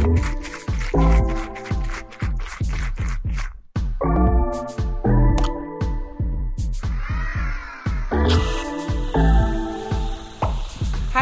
Hi,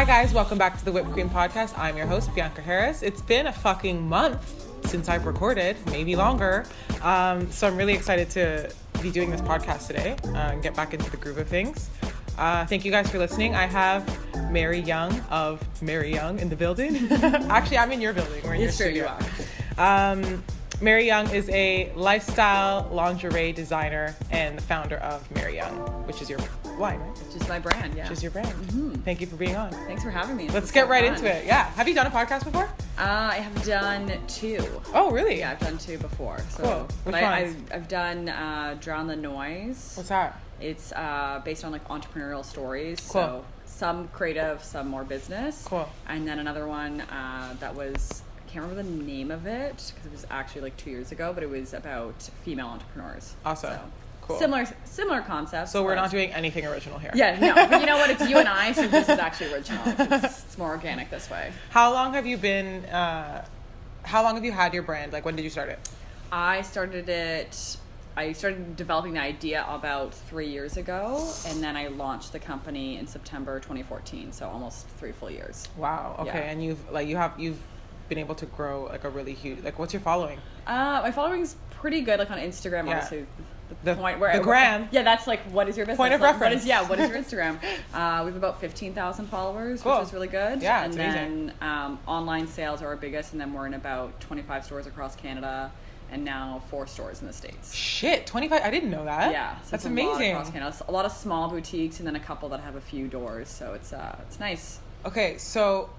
guys. Welcome back to the Whipped Cream Podcast. I'm your host, Bianca Harris. It's been a fucking month since I've recorded, maybe longer. Um, so I'm really excited to be doing this podcast today uh, and get back into the groove of things. Uh, thank you guys for listening. I have Mary Young of Mary Young in the building. Actually, I'm in your building. We're in Yes, your sure, you studio. Um, Mary Young is a lifestyle lingerie designer and the founder of Mary Young, which is your line, right? Just my brand, yeah. Which is your brand. Thank you for being on. Thanks for having me. This Let's get so right fun. into it. Yeah. Have you done a podcast before? Uh, I have done two. Oh, really? Yeah, I've done two before. So, Cool. Which I, ones? I've, I've done uh, Drown the Noise. What's that? It's uh, based on like entrepreneurial stories. Cool. So some creative, some more business. Cool. And then another one uh, that was I can't remember the name of it because it was actually like two years ago, but it was about female entrepreneurs. Awesome. So, Cool. Similar, similar concepts. So we're not doing anything original here. Yeah, no. But you know what? It's you and I, so this is actually original. It's, it's more organic this way. How long have you been? Uh, how long have you had your brand? Like, when did you start it? I started it. I started developing the idea about three years ago, and then I launched the company in September 2014. So almost three full years. Wow. Okay. Yeah. And you've like you have you've been able to grow like a really huge like what's your following? Uh, my following's pretty good, like on Instagram. Yeah. Obviously, The- point where the gram. Yeah, that's like what is your business? Point of Like, reference. is yeah? What is your Instagram? uh, we have about 15,000 followers, Cool. which is really good. Yeah, and then um, online sales are our biggest, and then we're in about 25 stores across Canada, and now four stores in the states. Shit, twenty five. I didn't know that. Yeah, so that's lot amazing. across A lot of small boutiques, and then a couple that have a few doors. So it's uh, it's nice. Okay, so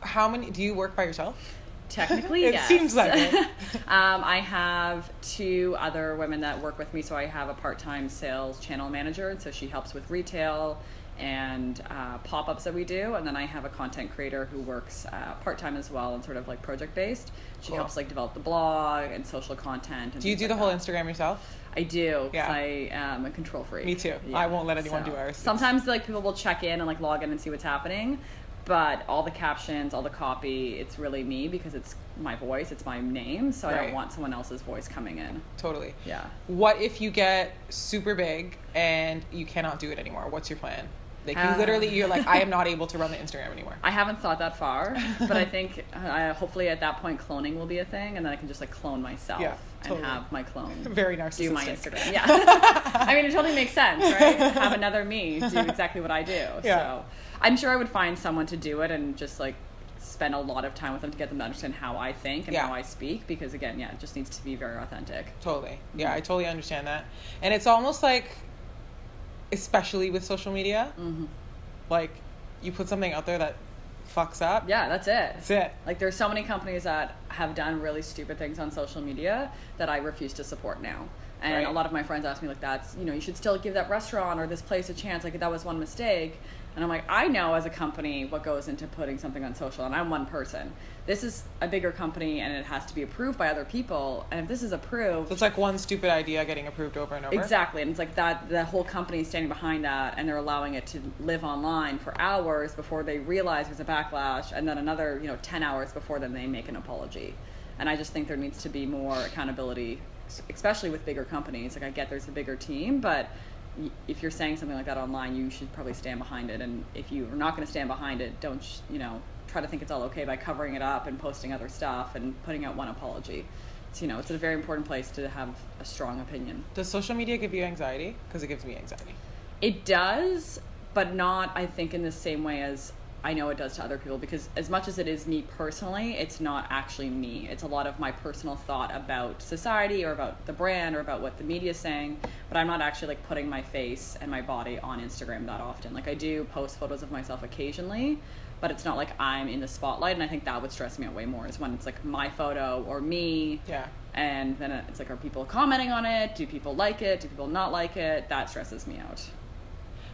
how many do you work by yourself? Technically, It yes. seems like it. um, I have two other women that work with me. So I have a part-time sales channel manager, and so she helps with retail and uh, pop-ups that we do. And then I have a content creator who works uh, part-time as well and sort of like project-based. She Cool. helps like develop the blog and social content. And Do you do the whole that. Instagram yourself? I do. Yeah. I am a control freak. Me too. I won't let anyone do ours. Sometimes like people will check in and like log in and see what's happening, but all the captions, all the copy, it's really me because it's my voice, it's my name, so I don't want someone else's voice coming in. Totally. Yeah. What if you get super big and you cannot do it anymore? What's your plan? Like you literally, you're like, I am not able to run the Instagram anymore. I haven't thought that far, but I think uh, hopefully at that point cloning will be a thing, and then I can just like clone myself Yeah, totally. and have my clone Very do narcissistic. my Instagram. Yeah, I mean it totally makes sense, right? Have another me do exactly what I do. Yeah. So I'm sure I would find someone to do it and just like spend a lot of time with them to get them to understand how I think and Yeah. how I speak because again, yeah, it just needs to be very authentic. Totally. Mm-hmm. Yeah, I totally understand that. And it's almost like, especially with social media, Mm-hmm. like you put something out there that fucks up. Yeah, that's it. That's it. Like there's so many companies that have done really stupid things on social media that I refuse to support now. And Right. a lot of my friends ask me like that's you know you should still give that restaurant or this place a chance like that was one mistake. And I'm like I know as a company what goes into putting something on social and I'm one person. This is a bigger company and it has to be approved by other people. And if this is approved, So it's like one stupid idea getting approved over and over. Exactly, and it's like that. The whole company is standing behind that, and they're allowing it to live online for hours before they realize there's a backlash, and then another, you know, ten hours before then they make an apology. And I just think there needs to be more accountability, especially with bigger companies. Like I get there's a bigger team, but if you're saying something like that online, you should probably stand behind it. And if you're not going to stand behind it, don't you know try to think it's all okay by covering it up and posting other stuff and putting out one apology. It's, you know, it's a very important place to have a strong opinion. Does social media give you anxiety? Because it gives me anxiety. It does, but not, I think, in the same way as I know it does to other people. Because as much as it is me personally, it's not actually me. It's a lot of my personal thought about society or about the brand or about what the media is saying. But I'm not actually like putting my face and my body on Instagram that often. Like I do post photos of myself occasionally, but it's not like I'm in the spotlight. And I think that would stress me out way more is when it's like my photo or me Yeah. and then it's like are people commenting on it do people like it do people not like it that stresses me out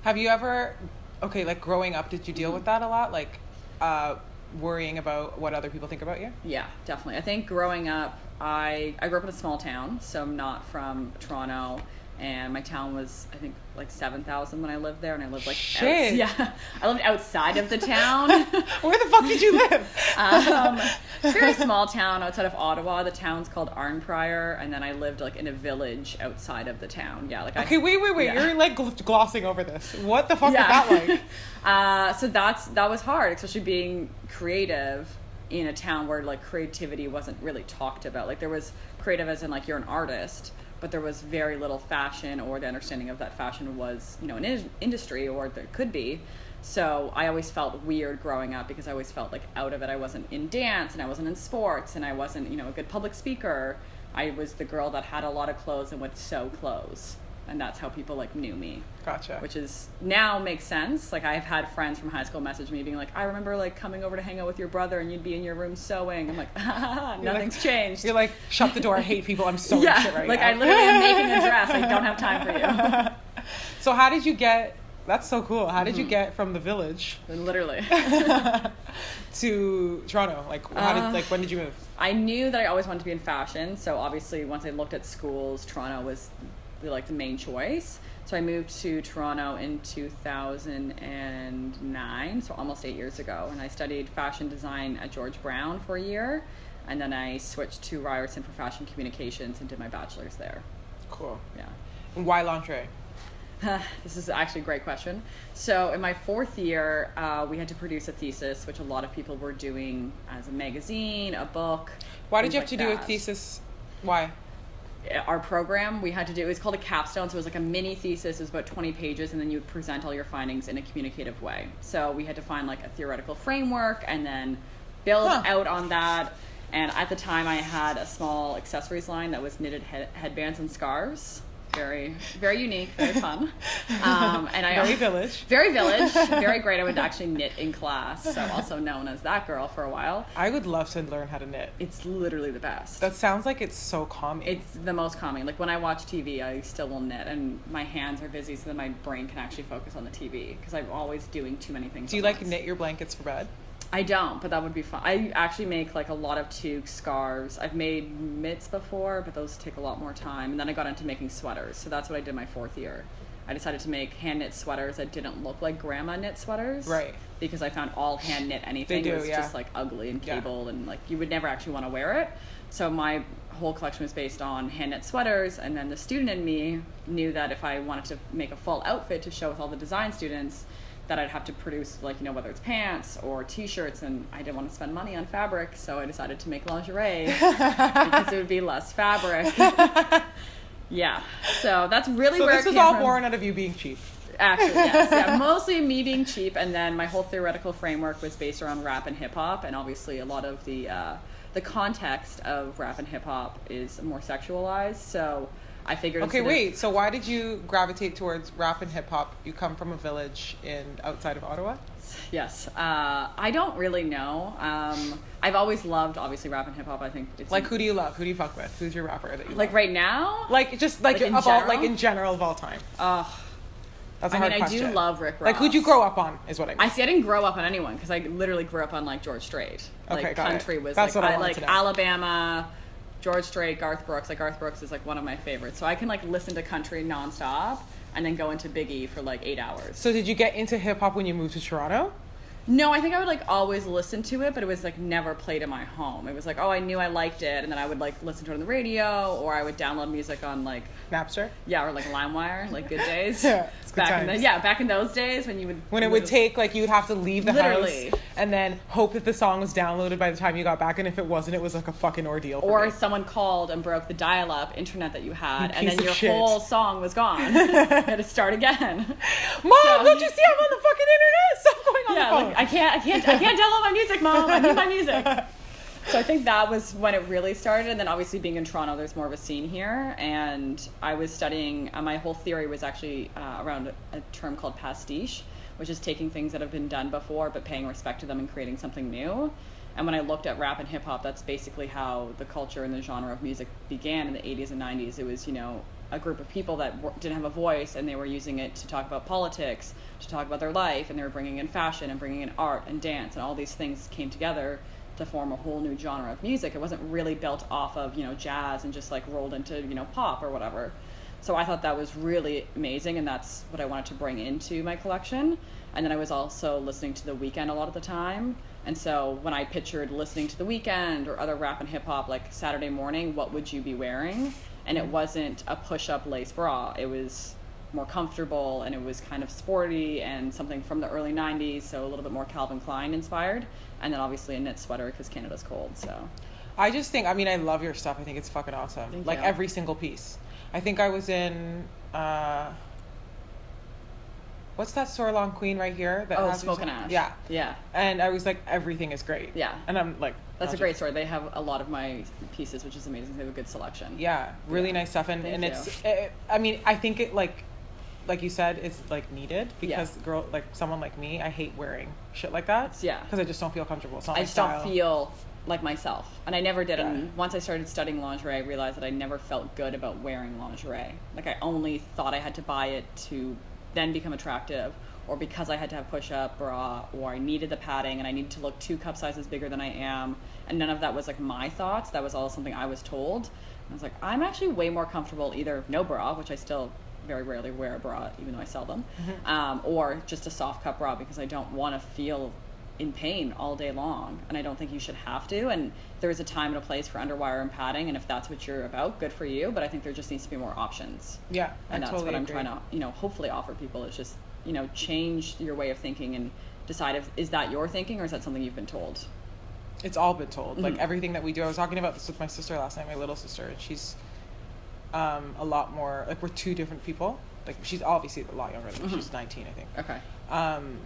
Have you ever, okay, like growing up, did you deal with that a lot? Like, uh, worrying about what other people think about you? yeah definitely i think growing up i i grew up in a small town so i'm not from toronto and my town was i think like 7000 when i lived there and i lived like Shit. yeah i lived outside of the town Where the fuck did you live? um, very small town outside of Ottawa. The town's called Arnprior, and then I lived like in a village outside of the town. Yeah, like I, Okay, wait, wait, wait. Yeah. You're like gl- glossing over this. What the fuck yeah. is that like? uh, so that's that was hard, especially being creative in a town where like creativity wasn't really talked about. Like there was creative as in like you're an artist, but there was very little fashion or the understanding of that fashion was you know an in- industry or there could be. So I always felt weird growing up because I always felt like out of it. I wasn't in dance and I wasn't in sports and I wasn't you know a good public speaker. I was the girl that had a lot of clothes and would sew clothes, and that's how people like knew me Gotcha. which is now makes sense. Like I've had friends from high school message me being like, "I remember like coming over to hang out with your brother, and you'd be in your room sewing." I'm like, You're "Nothing's like- changed." You're like, shut the door. I hate people. I'm sewing yeah, shit right like now. I literally am making a dress. I don't have time for you. so how did you get? That's so cool. How Mm-hmm. did you get from the village literally. to Toronto? Like, how did Uh, like when did you move? I knew that I always wanted to be in fashion, so obviously once I looked at schools, Toronto was the, like the main choice. So I moved to Toronto in 2009, so almost eight years ago, and I studied fashion design at George Brown for a year, and then I switched to Ryerson for fashion communications and did my bachelor's there. Cool. Yeah. And why lingerie? this is actually a great question. So, in my fourth year, uh, we had to produce a thesis, which a lot of people were doing as a magazine, a book. Why did you have like to do a thesis? Why? Our program, we had to do it was called a capstone, so it was like a mini thesis. It was about 20 pages, and then you would present all your findings in a communicative way. So, we had to find like a theoretical framework and then build Huh. out on that. And at the time, I had a small accessories line that was knitted head- headbands and scarves. Very, very unique, very fun. Um, and I Very village. very village, very great. I would actually knit in class, so also known as that girl for a while. I would love to learn how to knit. It's literally the best. That sounds like it's so calming. it's the most calming. Like when I watch TV, I still will knit, and my hands are busy, so that my brain can actually focus on the TV because I'm always doing too many things. do you like knit your blankets for bed? I don't, but that would be fun. I actually make like a lot of toque scarves. I've made mitts before, but those take a lot more time. And then I got into making sweaters. So that's what I did my fourth year. I decided to make hand knit sweaters that didn't look like grandma knit sweaters. Right. Because I found all hand knit anything do, was yeah. just like ugly and Yeah. cable and like you would never actually want to wear it. So my whole collection was based on hand knit sweaters and then the student in me knew that if I wanted to make a full outfit to show with all the design students that I'd have to produce like you know whether it's pants or t-shirts and I didn't want to spend money on fabric so I decided to make lingerie because it would be less fabric. yeah. So that's really So where this it was all from. born out of you being cheap. Actually, yes. Yeah, mostly me being cheap, and then my whole theoretical framework was based around rap and hip hop, and obviously a lot of the uh, the context of rap and hip hop is more sexualized. So I figured. Okay, instead of- wait. So why did you gravitate towards rap and hip hop? You come from a village in outside of Ottawa. Yes, uh, I don't really know. Um, I've always loved, obviously, rap and hip hop. I think it's Like, who do you love? Who do you fuck with? Who's your rapper that you like love? right now. Like just like, Like in of all, general? like in general of all time. Ugh. That's a I mean, I question. do love Rick Ross. Like, who'd you grow up on? Is what I mean. I see. I didn't grow up on anyone because I literally grew up on like George Strait. Like Okay, got it. country was That's like what I like. Alabama, George Strait, Garth Brooks. Like Garth Brooks is like one of my favorites. So I can like listen to country nonstop and then go into Biggie for like eight hours. so did you get into hip hop when you moved to Toronto? No, I think I would like always listen to it, but it was like never played in my home. It was like, oh, I knew I liked it, and then I would like listen to it on the radio, or I would download music on like Napster. yeah, or like LimeWire, like good days. Yeah, back in the, yeah, back in those days when you would When it would take like you would have to leave the Literally. house and then hope that the song was downloaded by the time you got back, and if it wasn't, it was like a fucking ordeal. Or me. someone called and broke the dial-up internet that you had, You and then your shit. whole song was gone. you had to start again. Mom, So- don't you see I'm on the fucking internet? Stop going on yeah, the phone. like I can't, I can't, I can't download my music, mom. I need my music. So I think that was when it really started, and then obviously being in Toronto, there's more of a scene here, and I was studying. Uh, my whole theory was actually uh, around a, a term called pastiche, which is taking things that have been done before but paying respect to them and creating something new. And when I looked at rap and hip hop, that's basically how the culture and the genre of music began in the 80s and 90s. It was, you know, a group of people that didn't have a voice and they were using it to talk about politics, to talk about their life, and they were bringing in fashion and bringing in art and dance, and all these things came together to form a whole new genre of music. It wasn't really built off of, you know, jazz and just like rolled into, you know, pop or whatever. So I thought that was really amazing, and that's what I wanted to bring into my collection. And then I was also listening to The Weeknd a lot of the time, And so when I pictured listening to The Weeknd or other rap and hip hop like Saturday morning, what would you be wearing? And it wasn't a push up lace bra. It was more comfortable and it was kind of sporty and something from the early 90s, so a little bit more Calvin Klein inspired. And then obviously a knit sweater because Canada's cold. So I just think, I mean, I love your stuff. I think it's fucking awesome. Thank like you. every single piece. I think I was in, uh, what's that store Long Queen right here? That oh, smoke and ash. Yeah. yeah. And I was like, everything is great. Yeah. And I'm like, That's a great story. They have a lot of my pieces, which is amazing. They have a good selection. Yeah, really Yeah. nice stuff. And, Thank and you. it's, it, I mean, I think it like, like you said, it's like needed Yeah. because girl, like someone like me, I hate wearing shit like that. Yeah. Because I just don't feel comfortable. I just style. don't feel like myself, and I never did. Um, yeah. And once I started studying lingerie, I realized that I never felt good about wearing lingerie. Like I only thought I had to buy it to then become attractive, or because I had to have push-up bra, or I needed the padding and I needed to look two cup sizes bigger than I am. And none of that was like my thoughts. That was all something I was told. I was like, I'm actually way more comfortable either no bra, which I still very rarely wear a bra, even though I sell them, um, or just a soft cup bra because I don't want to feel in pain all day long and i don't think you should have to and there's a time and a place for underwire and padding and if that's what you're about good for you but i think there just needs to be more options Yeah. and I that's totally what i'm agree. trying to you know hopefully offer people is just you know change your way of thinking and decide if is that your thinking or is that something you've been told it's all been told. Like Mhm. everything that we do. I was talking about this with my sister last night, my little sister, and she's um, a lot more like we're two different people. Like she's obviously a lot younger than me. Mhm. She's 19, I think. okay Um,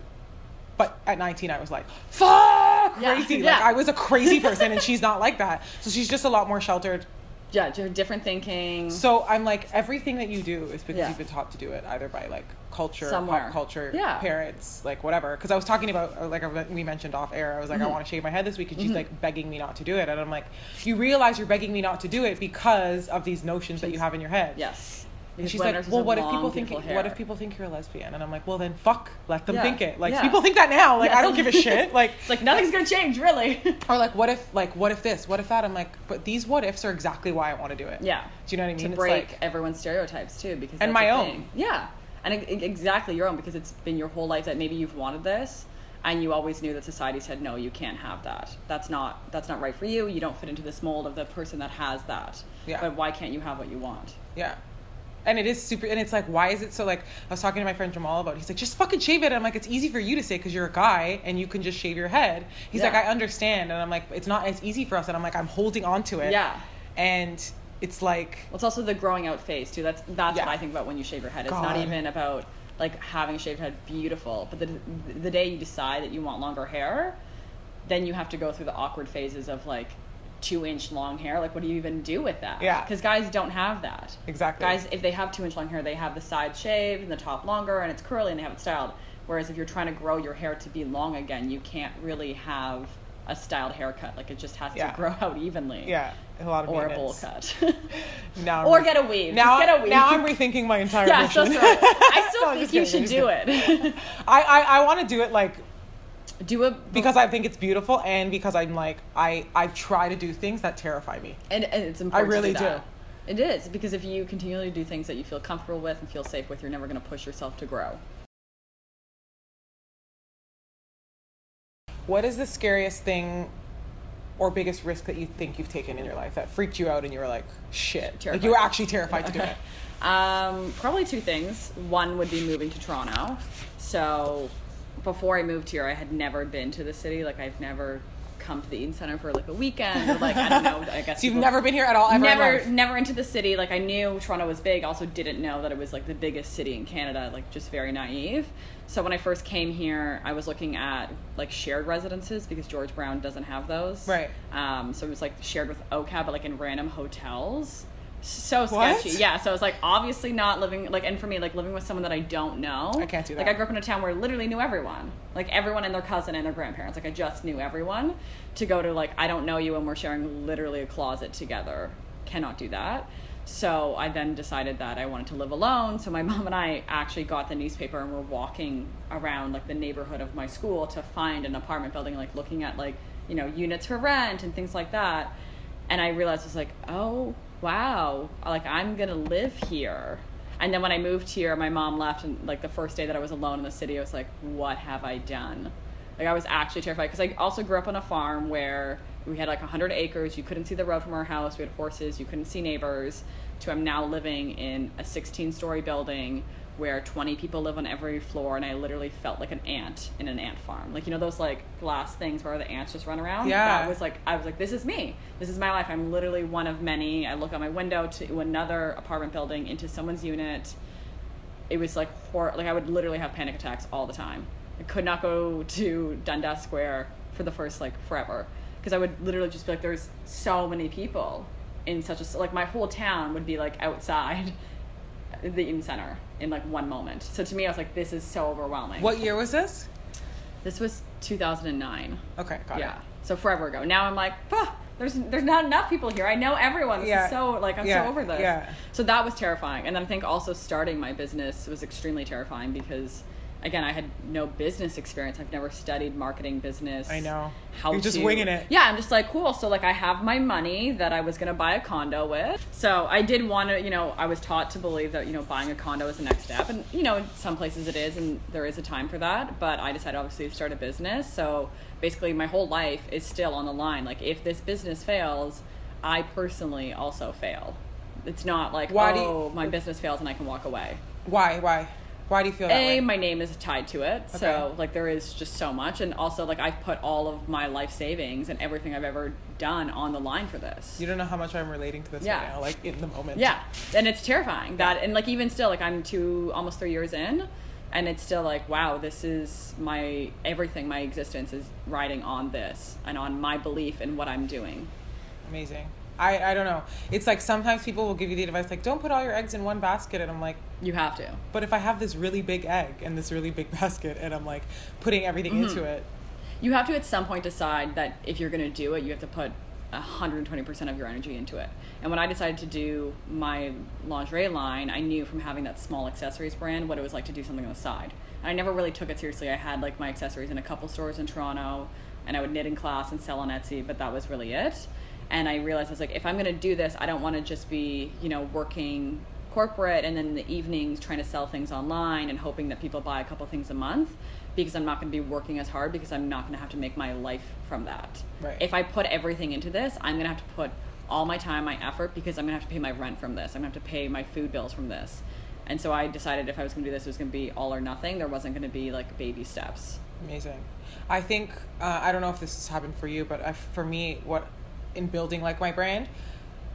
but at 19, I was like, fuck, Yeah. crazy. Like I was a crazy person, and she's not like that. So she's just a lot more sheltered. yeah different thinking So I'm like, everything that you do is because Yeah. you've been taught to do it, either by like culture, Somewhere. pop culture, Yeah. parents, like whatever. Because I was talking about, uh, like we mentioned off air, I was like, I Mhm. want to shave my head this week, and she's Mhm. like begging me not to do it, and I'm like, you realize you're begging me not to do it because of these notions that you have in your head. yes And she's like, well, what if people think? What if people think you're a lesbian? And I'm like, well, then fuck, let them Yeah. think it. Like Yeah. people think that now. Like I don't give a shit. Like it's like nothing's gonna change really or like what if like what if this? What if that? I'm like, but these what ifs are exactly why I want to do it. yeah Do you know what I mean? to break like- everyone's stereotypes too because And my own. yeah and exactly your own because it's been your whole life that maybe you've wanted this and you always knew that society said no you can't have that that's not that's not right for you you don't fit into this mold of the person that has that Yeah. but why can't you have what you want Yeah. And it is super, and it's like, why is it so like? I was talking to my friend Jamal about. it. He's like, just fucking shave it. I'm like, it's easy for you to say because you're a guy and you can just shave your head. He's like, I understand, and I'm like, it's not as easy for us. And I'm like, I'm holding on to it. Yeah. And it's like, well, it's also the growing out phase too. That's that's Yeah. what i think about when you shave your head. It's not even about like having a shaved head beautiful but the the day you decide that you want longer hair then you have to go through the awkward phases of like two inch long hair. Like what do you even do with that? Yeah. because guys don't have that. Exactly. guys if they have two inch long hair they have the sides shaved and the top longer and it's curly and they have it styled. Whereas if you're trying to grow your hair to be long again you can't really have a styled haircut. Like it just has Yeah. to grow out evenly. Yeah, a lot of or a bowl cut. Now or get a weave. Now, just get a weave now I'm rethinking my entire yeah so sorry i still No, think you kidding, should do it. I, I, I want to do it like do a because I think it's beautiful and because I'm like I I try to do things that terrify me. and, and it's important I really do. do, it is because if you continually do things that you feel comfortable with and feel safe with you're never going to push yourself to grow What is the scariest thing or biggest risk that you think you've taken in your life that freaked you out and you were like, shit? Like you were actually terrified to do it. Um, probably two things. One would be moving to Toronto. So before I moved here, I had never been to the city. Like I've never come to the Eaton Centre for like a weekend or like I don't know. I guess So you've never been here at all ever? never never into the city. Like I knew Toronto was big. Also didn't know that it was like the biggest city in Canada. Like just very naive. So when I first came here, I was looking at like shared residences because George Brown doesn't have those. Right. Um, so it was like shared with OCAD, but like in random hotels. So What? sketchy. Yeah. So I was like obviously not living like, and for me like living with someone that I don't know. I can't do that. Like. I grew up in a town where I literally knew everyone. Like everyone and their cousin and their grandparents. Like I just knew everyone. To go to like I don't know you and we're sharing literally a closet together. Cannot do that. So I then decided that I wanted to live alone. So my mom and I actually got the newspaper and were walking around like the neighborhood of my school to find an apartment building, like looking at like, you know, units for rent and things like that. And I realized I was like, oh wow, like I'm gonna live here. And then when I moved here, my mom left, and like the first day that I was alone in the city, I was like, what have I done? Like I was actually terrified because I also grew up on a farm where we had like 100 acres. You couldn't see the road from our house. We had horses. You couldn't see neighbors. To I'm now living in a 16 story building where 20 people live on every floor and I literally felt like an ant in an ant farm. Like you know those like glass things where the ants just run around? Yeah. That was like I was like this is me. This is my life. I'm literally one of many. I look out my window to another apartment building into someone's unit. It was like hor- like I would literally have panic attacks all the time. I could not go to Dundas Square for the first like forever because I would literally just be like there's so many people in such a like my whole town would be like outside the Eaton Centre in like one moment. So to me, I was like, this is so overwhelming. What year was this? This was 2009. Okay, got yeah. it. So forever ago. Now I'm like, "Bah, there's there's not enough people here. I know everyone. This Yeah. is so like I'm Yeah. so over this. Yeah. So that was terrifying. And then I think also starting my business was extremely terrifying because again, I had no business experience. I've never studied marketing business. I know. How You're just to- winging it. Yeah, I'm just like, cool. So like I have my money that I was gonna buy a condo with. So I did want to, you know, I was taught to believe that, you know, buying a condo is the next step. And, you know, in some places it is and there is a time for that. But I decided obviously to start a business. So basically my whole life is still on the line. Like if this business fails, I personally also fail. It's not like, Why do oh, you- oh, my business fails and I can walk away. Why? Why? Why do you feel that A, way? my name is tied to it, so like there is just so much, and also like I've put all of my life savings and everything I've ever done on the line for this. you don't know how much I'm relating to this Yeah. right now, like in the moment. Yeah, and it's terrifying that, and like even still, like I'm two, almost three years in, and it's still like, wow, this is my everything. My existence is riding on this and on my belief in what I'm doing. Amazing. I, I don't know. It's like sometimes people will give you the advice like, don't put all your eggs in one basket, and I'm like, You have to. but if I have this really big egg and this really big basket, and I'm like putting everything Mm-hmm. into it, you have to at some point decide that if you're going to do it, you have to put 120% of your energy into it. And when I decided to do my lingerie line, I knew from having that small accessories brand what it was like to do something on the side. And I never really took it seriously. I had like my accessories in a couple stores in Toronto, and I would knit in class and sell on Etsy, but that was really it. And I realized I was like, if I'm going to do this, I don't want to just be, you know, working corporate and then in the evenings trying to sell things online and hoping that people buy a couple things a month because I'm not going to be working as hard because I'm not going to have to make my life from that. Right. If I put everything into this, I'm going to have to put all my time, my effort because I'm going to have to pay my rent from this. I'm going to have to pay my food bills from this. And so I decided if I was going to do this, it was going to be all or nothing. There wasn't going to be like baby steps. Amazing. I think uh, I don't know if this has happened for you, but I, for me, what in building like my brand,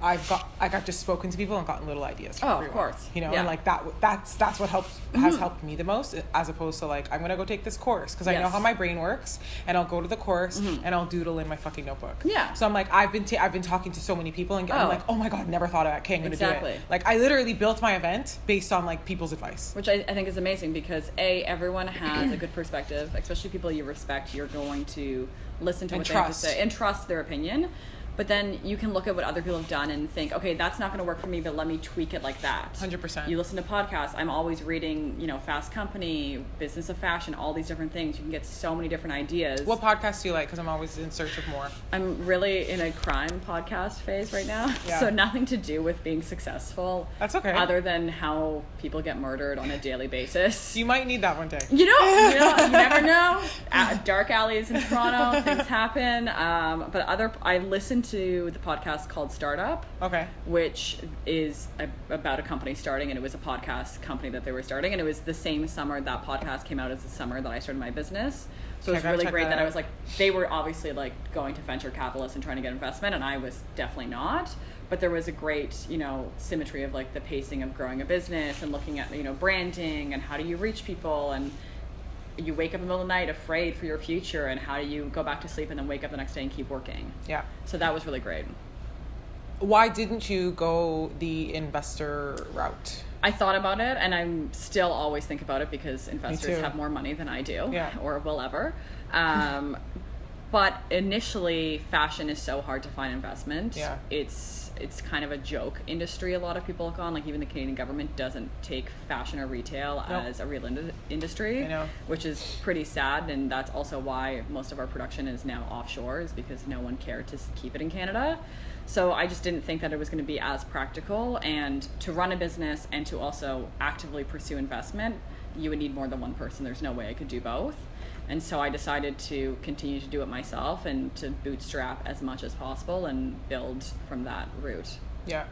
I've got I got just spoken to people and gotten little ideas. From Oh, of course. You know, Yeah. and like that that's that's what helps has mm-hmm. helped me the most, as opposed to like I'm gonna go take this course because I know how my brain works, and I'll go to the course mm-hmm. and I'll doodle in my fucking notebook. Yeah. So I'm like I've been ta- I've been talking to so many people and I'm Oh. like oh my god never thought of that. Okay, I'm gonna do Exactly. it. Like I literally built my event based on like people's advice. which I, I think is amazing because a everyone has a good perspective, especially people you respect. You're going to listen to And what they have to say and trust their opinion. But then you can look at what other people have done and think, okay, that's not going to work for me, but let me tweak it like that. 100%. You listen to podcasts. I'm always reading, you know, Fast Company, Business of Fashion, all these different things. You can get so many different ideas. What podcasts do you like? Because I'm always in search of more. I'm really in a crime podcast phase right now. Yeah. So nothing to do with being successful. That's okay. Other than how people get murdered on a daily basis. You might need that one day. You know, you know, you never know. Dark alleys in Toronto, things happen. Um, but other, I listened to the podcast called Startup, Okay. which is a, about a company starting, and it was a podcast company that they were starting, and it was the same summer that podcast came out as the summer that I started my business. So Okay, it was really great that that I was like, they were obviously like going to venture capitalists and trying to get investment, and I was definitely not. But there was a great, you know, symmetry of like the pacing of growing a business and looking at, you know, branding and how do you reach people and you wake up in the middle of the night afraid for your future and how do you go back to sleep and then wake up the next day and keep working. Yeah. So that was really great. Why didn't you go the investor route? I thought about it, and I'm still always think about it because investors have more money than I do, Yeah. or will ever. Um, but initially, fashion is so hard to find investment. Yeah. It's it's kind of a joke industry. A lot of people look on, like even the Canadian government doesn't take fashion or retail Nope. as a real ind- industry, which is pretty sad. And that's also why most of our production is now offshore, is because no one cared to keep it in Canada. So I just didn't think that it was going to be as practical. And to run a business and to also actively pursue investment, you would need more than one person. There's no way I could do both. And so I decided to continue to do it myself and to bootstrap as much as possible and build from that route Yeah.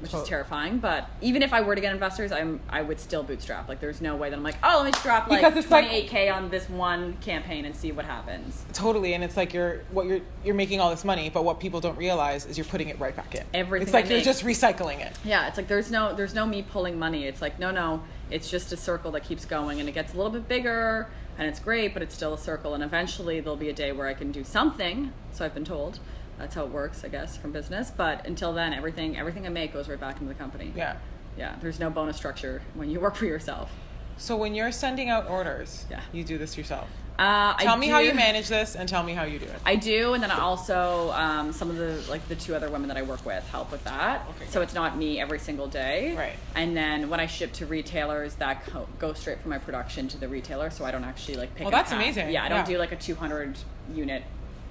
which So- is terrifying. But even if I were to get investors, I'm I would still bootstrap. Like there's no way that I'm like, oh, let me just drop like Because it's like- 28k on this one campaign and see what happens. Totally, and it's like you're what you're you're making all this money, but what people don't realize is you're putting it right back in. Everything It's like I you're make. just recycling it. Yeah, it's like there's no there's no me pulling money. It's like no no, it's just a circle that keeps going and it gets a little bit bigger and it's great, but it's still a circle. And eventually there'll be a day where I can do something. So I've been told. That's how it works, I guess, from business. But until then, everything everything I make goes right back into the company. Yeah. Yeah. There's no bonus structure when you work for yourself. So when you're sending out orders, Yeah. you do this yourself. Uh, I Tell me how you manage this, and tell me how you do it. I do, and then I also um, some of the like the two other women that I work with help with that. Okay, so good. it's not me every single day. Right. And then when I ship to retailers, that co- goes straight from my production to the retailer, so I don't actually like pick. Well, that's pack. amazing. Yeah, I don't Yeah. do like a 200 unit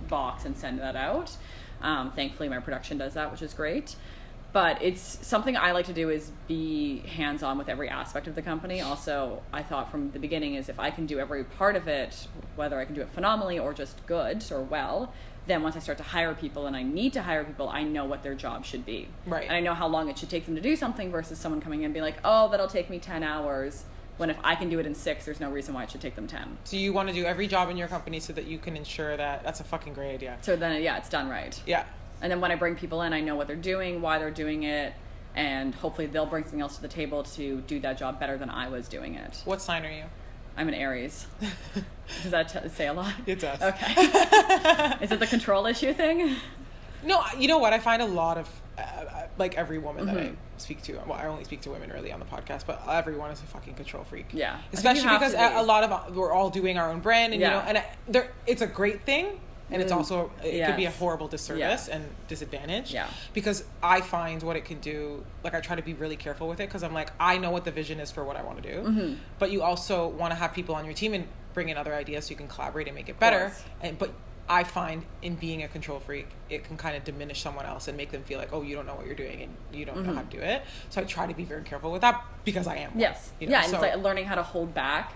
box and send that out. Um, thankfully, my production does that, which is great. But it's something I like to do is be hands on with every aspect of the company. Also, I thought from the beginning is if I can do every part of it, whether I can do it phenomenally or just good or well, then once I start to hire people and I need to hire people, I know what their job should be. Right. And I know how long it should take them to do something versus someone coming in and being like, oh, that'll take me 10 hours. When if I can do it in six, there's no reason why it should take them 10. So you want to do every job in your company so that you can ensure that that's a fucking great idea. So then, yeah, it's done right. Yeah. And then when I bring people in, I know what they're doing, why they're doing it, and hopefully they'll bring something else to the table to do that job better than I was doing it. What sign are you? I'm an Aries. Does that t- say a lot? It does. Okay. Is it the control issue thing? No, you know what? I find a lot of uh, uh, like every woman that I speak to. Well, I only speak to women really on the podcast, but everyone is a fucking control freak. Yeah. I think you especially because be. a, a lot of we're all doing our own brand, and Yeah. you know, and I, there it's a great thing, and it's Mm. also it could be a horrible disservice Yeah. and disadvantage. Yeah. because I find what it can do. Like I try to be really careful with it because I'm like I know what the vision is for what I want to do, Mhm. but you also want to have people on your team and bring in other ideas so you can collaborate and make it better. And but I find in being a control freak, it can kind of diminish someone else and make them feel like, oh, you don't know what you're doing and you don't know how to do it. So I try to be very careful with that because I am. one, Yes. you know, yeah, and so- it's like learning how to hold back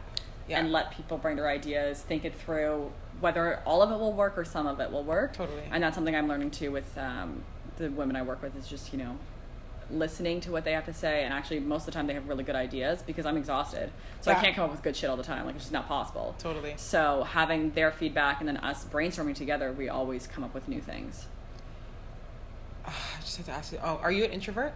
Yeah. and let people bring their ideas, think it through, whether all of it will work or some of it will work. Totally. And that's something I'm learning too with um, the women I work with is just, you know, listening to what they have to say. And actually, most of the time, they have really good ideas because I'm exhausted. So Yeah. I can't come up with good shit all the time. Like, it's just not possible. Totally. So having their feedback and then us brainstorming together, we always come up with new things. I just have to ask you. Oh, are you an introvert?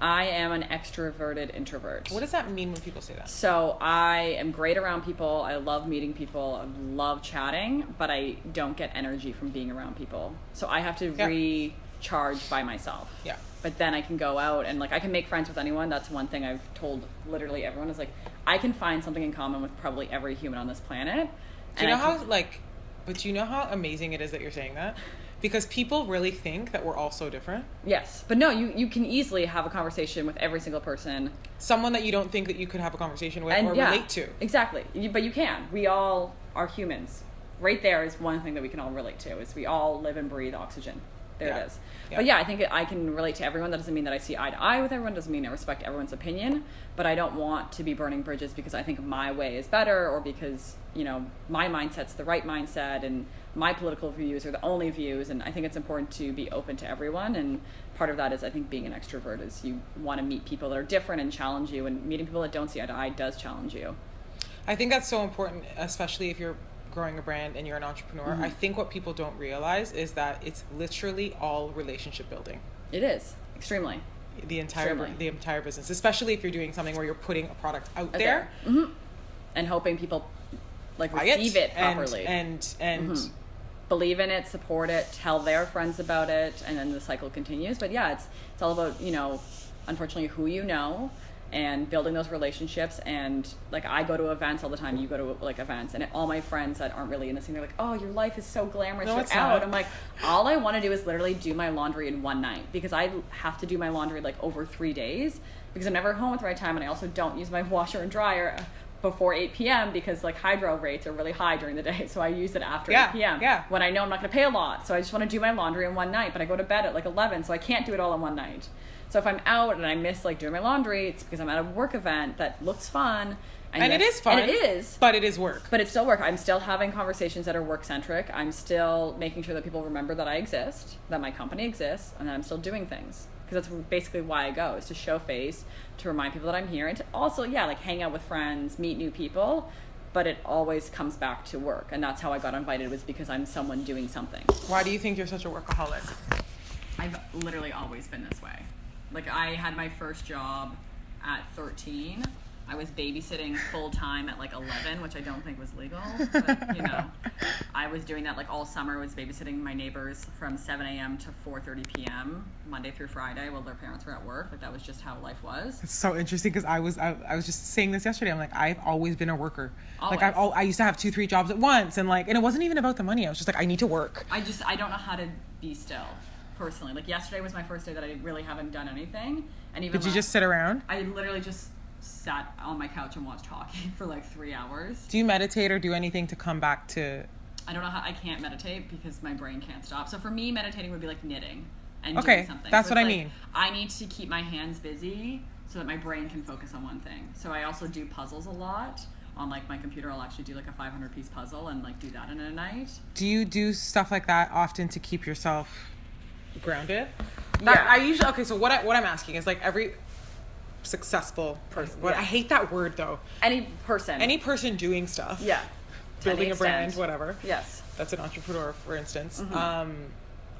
I am an extroverted introvert. What does that mean when people say that? So I am great around people. I love meeting people. I love chatting, but I don't get energy from being around people. So I have to Yeah. recharge by myself. Yeah. But then I can go out and like I can make friends with anyone. That's one thing I've told literally everyone is like I can find something in common with probably every human on this planet. Do you know how like, but do you know how amazing it is that you're saying that? Because people really think that we're all so different. Yes, but no, you you can easily have a conversation with every single person Someone that you don't think that you could have a conversation with and or yeah, relate to. Exactly, You- but you can. We all are humans. Right there is one thing that we can all relate to: is we all live and breathe oxygen. There Yeah. it is. Yeah. But yeah, I think I can relate to everyone. That doesn't mean that I see eye to eye with everyone. Doesn't mean I respect everyone's opinion. But I don't want to be burning bridges because I think my way is better, or because you know my mindset's the right mindset, and my political views are the only views. And I think it's important to be open to everyone. And part of that is I think being an extrovert is you want to meet people that are different and challenge you. And meeting people that don't see eye to eye does challenge you. I think that's so important, especially if you're growing a brand and you're an entrepreneur. Mm-hmm. I think what people don't realize is that it's literally all relationship building. It is extremely The entire Extremely. the entire business, especially if you're doing something where you're putting a product out out there, hmm and hoping people like receive it, and properly, and and Mhm. believe in it, support it, tell their friends about it, and then the cycle continues. But yeah, it's it's all about you know, unfortunately, who you know and building those relationships. And like I go to events all the time. You go to like events, and all my friends that aren't really in the scene, they're like, "Oh, your life is so glamorous. No, You're out." not. I'm like, all I want to do is literally do my laundry in one night because I have to do my laundry like over three days because I'm never home at the right time, and I also don't use my washer and dryer before 8 p.m. because like hydro rates are really high during the day, so I use it after Yeah, 8 p.m. yeah. When I know I'm not going to pay a lot, so I just want to do my laundry in one night, but I go to bed at like 11, so I can't do it all in one night. So if I'm out and I miss like doing my laundry, it's because I'm at a work event that looks fun, And it yes- is fun. And it is. But it is work. But it's still work. I'm still having conversations that are work centric. I'm still making sure that people remember that I exist, that my company exists, and that I'm still doing things. Because that's basically why I go, is to show face, to remind people that I'm here, and to also, yeah, like hang out with friends, meet new people. But it always comes back to work. And that's how I got invited, was because I'm someone doing something. Why do you think you're such a workaholic? I've literally always been this way. Like I had my first job at 13. I was babysitting full time at like 11, which I don't think was legal. But, you know, I was doing that like all summer. Was babysitting my neighbors from 7 a.m. to 4:30 p.m. Monday through Friday while their parents were at work. Like that was just how life was. It's so interesting because I was I, I was just saying this yesterday. I'm like I've always been a worker. Like I Always. I used to have two three jobs at once and like and it wasn't even about the money. I was just like I need to work. I just I don't know how to be still personally. Like yesterday was my first day that I really haven't done anything. And even Did you last- just sit around? I literally just sat on my couch and watched hockey for like three hours. Do you meditate or do anything to come back to? I don't know how I can't meditate because my brain can't stop. So for me, meditating would be like knitting and Okay, doing something. that's So what I like, mean. I need to keep my hands busy so that my brain can focus on one thing. So I also do puzzles a lot. On like my computer, I'll actually do like a 500 piece puzzle and like do that in a night. Do you do stuff like that often to keep yourself grounded? Yeah. I usually okay. So what I, what I'm asking is like every successful person. What Yeah. I hate that word though. Any person. Any person doing stuff. yeah. Building a brand, whatever. Yes. that's an entrepreneur for instance Mm-hmm. um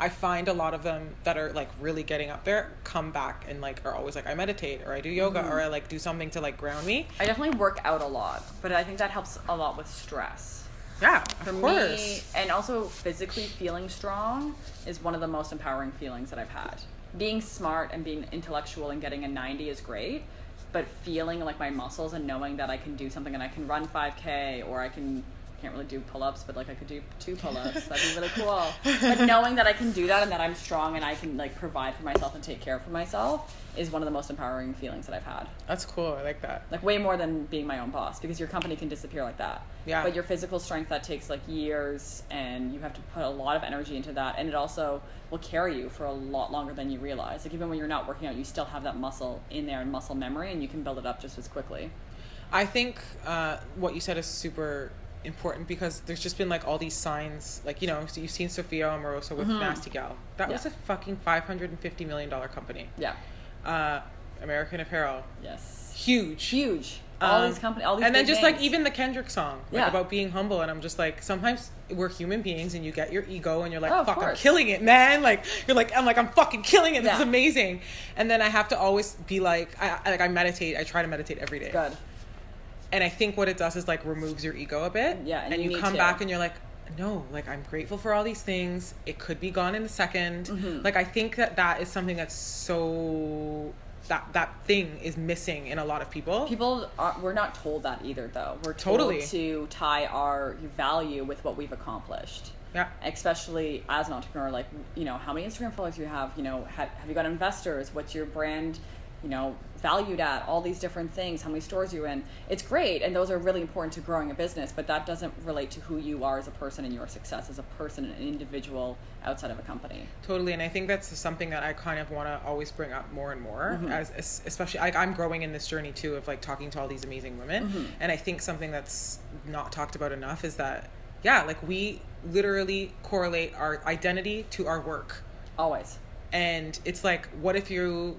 i find a lot of them that are like really getting up there come back and like are always like i meditate or i do yoga Mm-hmm. or i like do something to like ground me I definitely work out a lot, but I think that helps a lot with stress. Yeah For me, and also physically feeling strong is one of the most empowering feelings that I've had. Being smart and being intellectual and getting a 90 is great, but feeling like my muscles and knowing that I can do something and I can run 5K or I can can't really do pull-ups, but like I could do two pull-ups. That'd be really cool. But knowing that I can do that and that I'm strong and I can like provide for myself and take care for myself is one of the most empowering feelings that I've had that's cool i like that like way more than being my own boss because your company can disappear like that Yeah. but your physical strength that takes like years and you have to put a lot of energy into that and it also will carry you for a lot longer than you realize like even when you're not working out you still have that muscle in there and muscle memory and you can build it up just as quickly i think uh, what you said is super important because there's just been like all these signs like you know so you've seen sophia amoruso with nasty gal. That was Mm-hmm. A fucking 550 million dollar company. Yeah. Uh american apparel. Yes. Huge. Huge. All Um, these companies all these and then just like even the Kendrick song, like Yeah. about being humble, and I'm just like sometimes we're human beings, and you get your ego, and you're like, Oh, "Fuck, I'm killing it, man!" Like you're like, "I'm like, I'm fucking killing it. This is amazing." And then I have to always be like, I I- like I meditate. I try to meditate every day, good and I think what it does is like removes your ego a bit. Yeah, and and, you you come to. back and you're like. No, like I'm grateful for all these things. It could be gone in a 2nd Mm-hmm. Like I think that that is something that's so that that thing is missing in a lot of people. people are, we're not told that either though we're told Totally. to tie our value with what we've accomplished Yeah. especially as an entrepreneur like you know how many instagram followers do you have you know have, have you got investors what's your brand you know valued at all these different things how many stores you're in it's great and those are really important to growing a business but that doesn't relate to who you are as a person and your success as a person and an individual outside of a company Totally, and I think that's something that I kind of want to always bring up more and more, Mm-hmm. as, as especially like I'm growing in this journey too of like talking to all these amazing women, Mm-hmm. and I think something that's not talked about enough is that yeah, like we literally correlate our identity to our work, always and it's like, what if you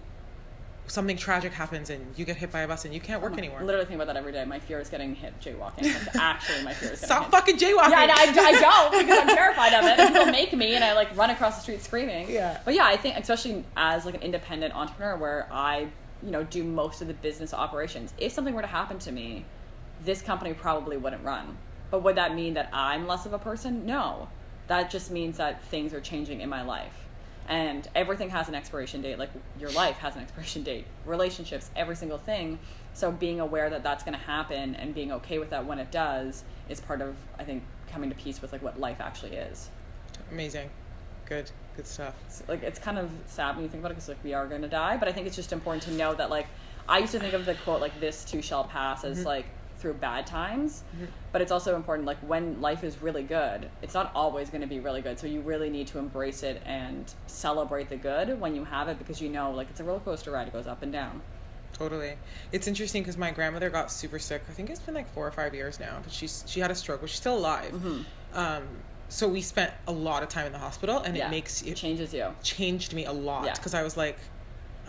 something tragic happens and you get hit by a bus and you can't work anymore? literally think about that every day my fear is getting hit jaywalking like, actually my fear is getting Stop hit. fucking jaywalking. Yeah, and I, I don't because I'm terrified of it. And people make me, and I like run across the street screaming. Yeah. But yeah, I think especially as like an independent entrepreneur, where I, you know, do most of the business operations. If something were to happen to me, this company probably wouldn't run. But would that mean that I'm less of a person? No. That just means that things are changing in my life. And everything has an expiration date. Like your life has an expiration date. Relationships, every single thing. So being aware that that's going to happen and being okay with that when it does is part of, I think, coming to peace with like what life actually is. Amazing, good, good stuff. It's, like it's kind of sad when you think about it because like we are going to die. But I think it's just important to know that like I used to think of the quote like "this too shall pass" as mm-hmm. like through bad times, but it's also important like when life is really good, it's not always going to be really good. So you really need to embrace it and celebrate the good when you have it because you know like it's a roller coaster ride. It goes up and down. Totally. It's interesting because my grandmother got super sick. I think it's been like four or five years now, but she's she had a stroke, but she's still alive. Mm-hmm. Um, so we spent a lot of time in the hospital, and Yeah. it makes It it changes you. changed me a lot Yeah. because I was like,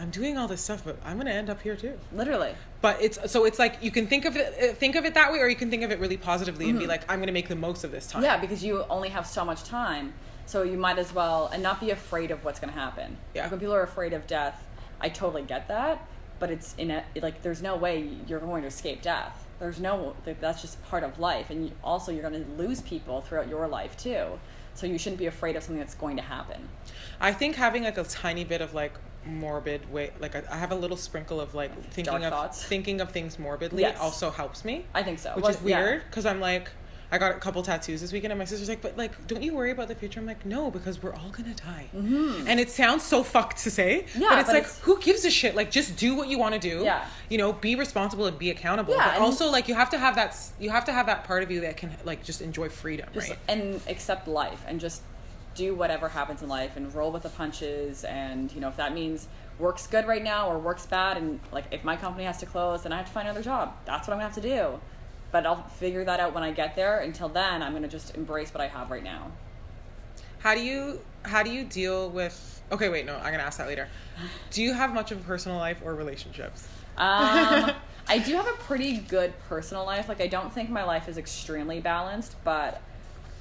I'm doing all this stuff, but I'm gonna end up here too. Literally. But it's so it's like you can think of it think of it that way, or you can think of it really positively and be like, I'm gonna make the most of this time. Mm-hmm. Yeah, because you only have so much time. So you might as well, and not be afraid of what's going to happen. Yeah. Like when people are afraid of death, I totally get that. But it's in a, like, there's no way you're going to escape death. There's no, that's just part of life. And you, also, you're going to lose people throughout your life too. So you shouldn't be afraid of something that's going to happen. I think having like a tiny bit of like morbid way, like I I have a little sprinkle of like thinking Dark of thoughts. thinking of things morbidly Yes. also helps me. I think so. which Well, is weird because I'm like, I got a couple tattoos this weekend, and my sister's like, but like, don't you worry about the future? I'm like, no, because we're all gonna die. Mm-hmm. And it sounds so fucked to say, Yeah, but it's but like, it's- who gives a shit? Like, just do what you want to do. Yeah. you know, be responsible and be accountable. Yeah, but and- also like you have to have that you have to have that part of you that can like just enjoy freedom, just right? and accept life and just do whatever happens in life and roll with the punches and you know if that means work's good right now or work's bad and like if my company has to close then i have to find another job that's what i'm gonna have to do but i'll figure that out when i get there until then i'm gonna just embrace what i have right now How do you how do you deal with? Okay, wait, no, I'm gonna ask that later. Do you have much of a personal life or relationships? Um, I do have a pretty good personal life. Like, I don't think my life is extremely balanced, but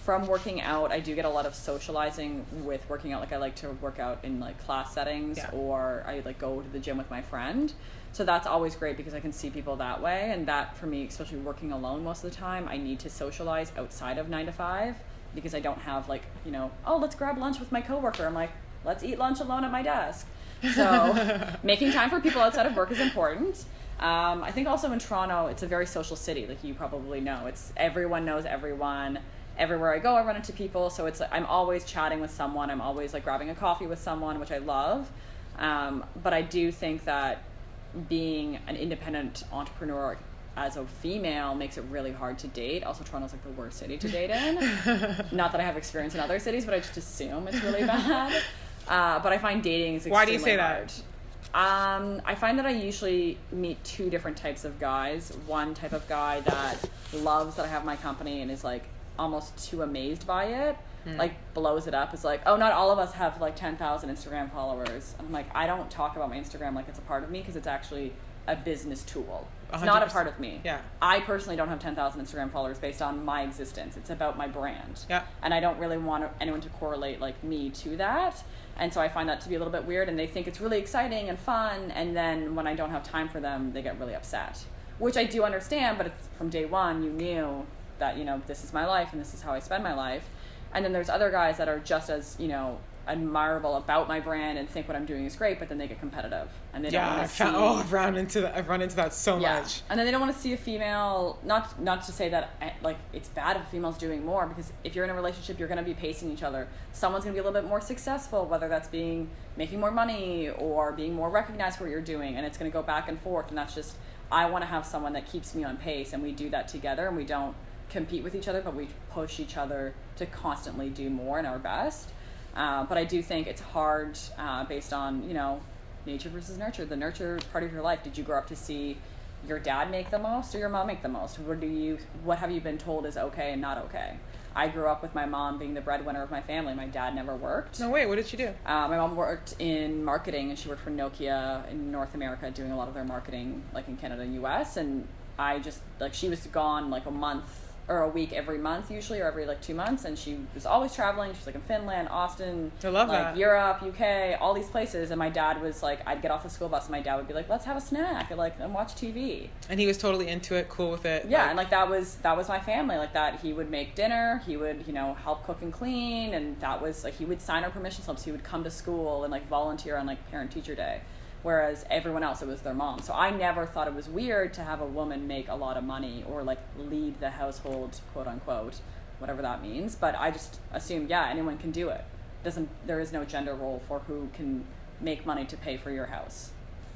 from working out, I do get a lot of socializing with working out. Like, I like to work out in like class settings, Yeah. or I like go to the gym with my friend. So that's always great because I can see people that way, and that for me, especially working alone most of the time, I need to socialize outside of nine to five because I don't have like you know, oh, let's grab lunch with my coworker. I'm like, let's eat lunch alone at my desk. So making time for people outside of work is important. Um, I think also in Toronto, it's a very social city, like you probably know. It's everyone knows everyone. Everywhere I go, I run into people. So it's like I'm always chatting with someone. I'm always like grabbing a coffee with someone, which I love. Um, but I do think that being an independent entrepreneur as a female makes it really hard to date. Also, Toronto's like the worst city to date in. Not that I have experience in other cities, but I just assume it's really bad. Uh, but I find dating is extremely Why do you say that? hard. Um, I find that I usually meet two different types of guys. One type of guy that loves that I have my company and is like almost too amazed by it, Hmm. like blows it up. Is like, oh, not all of us have like ten thousand Instagram followers. And I'm like, I don't talk about my Instagram like it's a part of me because it's actually a business tool. It's not a part of me. Yeah. I personally don't have 10,000 Instagram followers based on my existence. It's about my brand. Yeah. And I don't really want anyone to correlate like me to that. And so I find that to be a little bit weird and they think it's really exciting and fun and then when I don't have time for them, they get really upset. Which I do understand, but it's from day 1 you knew that, you know, this is my life and this is how I spend my life. And then there's other guys that are just as, you know, admirable about my brand and think what I'm doing is great, but then they get competitive and they don't Yeah, want I to see oh, I've run into that. I've run into that so yeah. much. And then they don't want to see a female. Not not to say that eh, like it's bad if a female's doing more because if you're in a relationship, you're going to be pacing each other. Someone's going to be a little bit more successful, whether that's being making more money or being more recognized for what you're doing, and it's going to go back and forth. And that's just I want to have someone that keeps me on pace, and we do that together, and we don't compete with each other, but we push each other to constantly do more and our best. Uh, but I do think it's hard uh, based on you know nature versus nurture. The nurture part of your life. Did you grow up to see your dad make the most or your mom make the most? What do you? What have you been told is okay and not okay? I grew up with my mom being the breadwinner of my family. My dad never worked. No, wait, what did she do? Uh, my mom worked in marketing, and she worked for Nokia in North America, doing a lot of their marketing, like in Canada and U.S. And I just like she was gone like a month or a week every month usually, or every like two months, and she was always traveling. She was like in Finland, Austin, I love like that. Europe, UK, all these places. And my dad was like, I'd get off the school bus, and my dad would be like, "Let's have a snack and like and watch TV." And he was totally into it, cool with it. Yeah, and like that was that was my family. Like that, he would make dinner. He would you know help cook and clean, and that was like he would sign our permission slips. He would come to school and like volunteer on like parent teacher day, whereas everyone else it was their mom. So I never thought it was weird to have a woman make a lot of money or like lead the household, quote unquote, whatever that means. But I just assumed yeah anyone can do it. Doesn't there is no gender role for who can make money to pay for your house.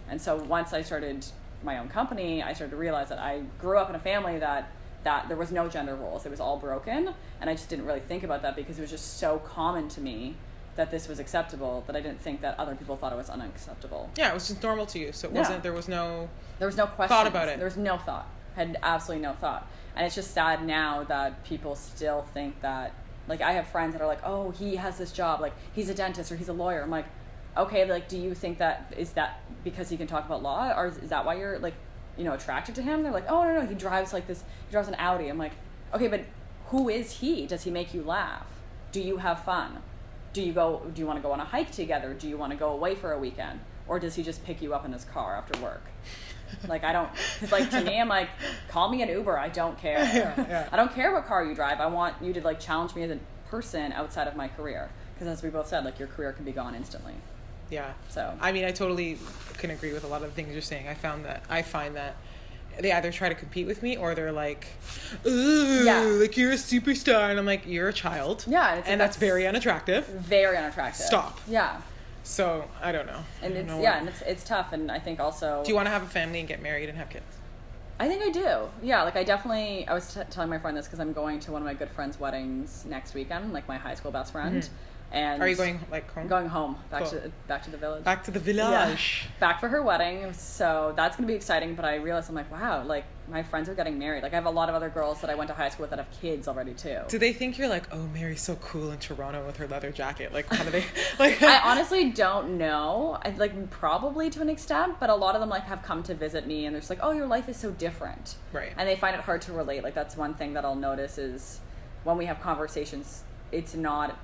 And so once I started my own company, I started to realize that I grew up in a family that that there was no gender roles. It was all broken, and I just didn't really think about that because it was just so common to me that this was acceptable that I didn't think that other people thought it was unacceptable. Yeah, it was just normal to you. So it Yeah. wasn't. There was no. There was no question about it. There was no thought. Had absolutely no thought. And it's just sad now that people still think that. Like I have friends that are like, "Oh, he has this job. Like he's a dentist or he's a lawyer." I'm like, "Okay, like do you think that is that because he can talk about law, or is, is that why you're like, you know, attracted to him?" They're like, "Oh no, no, he drives like this. He drives an Audi." I'm like, "Okay, but who is he? Does he make you laugh? Do you have fun? Do you go? Do you want to go on a hike together? Do you want to go away for a weekend, or does he just pick you up in his car after work?" Like I don't, because like to me, I'm like, call me an Uber. I don't care. Yeah, yeah. I don't care what car you drive. I want you to like challenge me as a person outside of my career. Because as we both said, like your career can be gone instantly. Yeah. So I mean, I totally can agree with a lot of the things you're saying. I found that I find that they either try to compete with me or they're like, "Ooh, Yeah. like you're a superstar," and I'm like, "You're a child." Yeah, and it's- and that's that's- very unattractive. very unattractive. Stop. Yeah, So I don't know. And don't it's know yeah, what- and it's it's tough. And I think also. Do you want to have a family and get married and have kids? I think I do. Yeah, like I definitely. I was t- telling my friend this because I'm going to one of my good friend's weddings next weekend, like my high school best friend. Mm-hmm. And. Are you going like home? Going home back Cool. to back to the village. back to the village. Yeah. back for her wedding. So that's gonna be exciting. But I realized I'm like, wow, like my friends are getting married. Like I have a lot of other girls that I went to high school with that have kids already too. Do they think you're like, oh, Mary's so cool in Toronto with her leather jacket? Like, how do they like? I honestly don't know. I like probably to an extent, but a lot of them like have come to visit me and they're just like, "Oh, your life is so different." Right. And they find it hard to relate. Like that's one thing that I'll notice is when we have conversations, it's not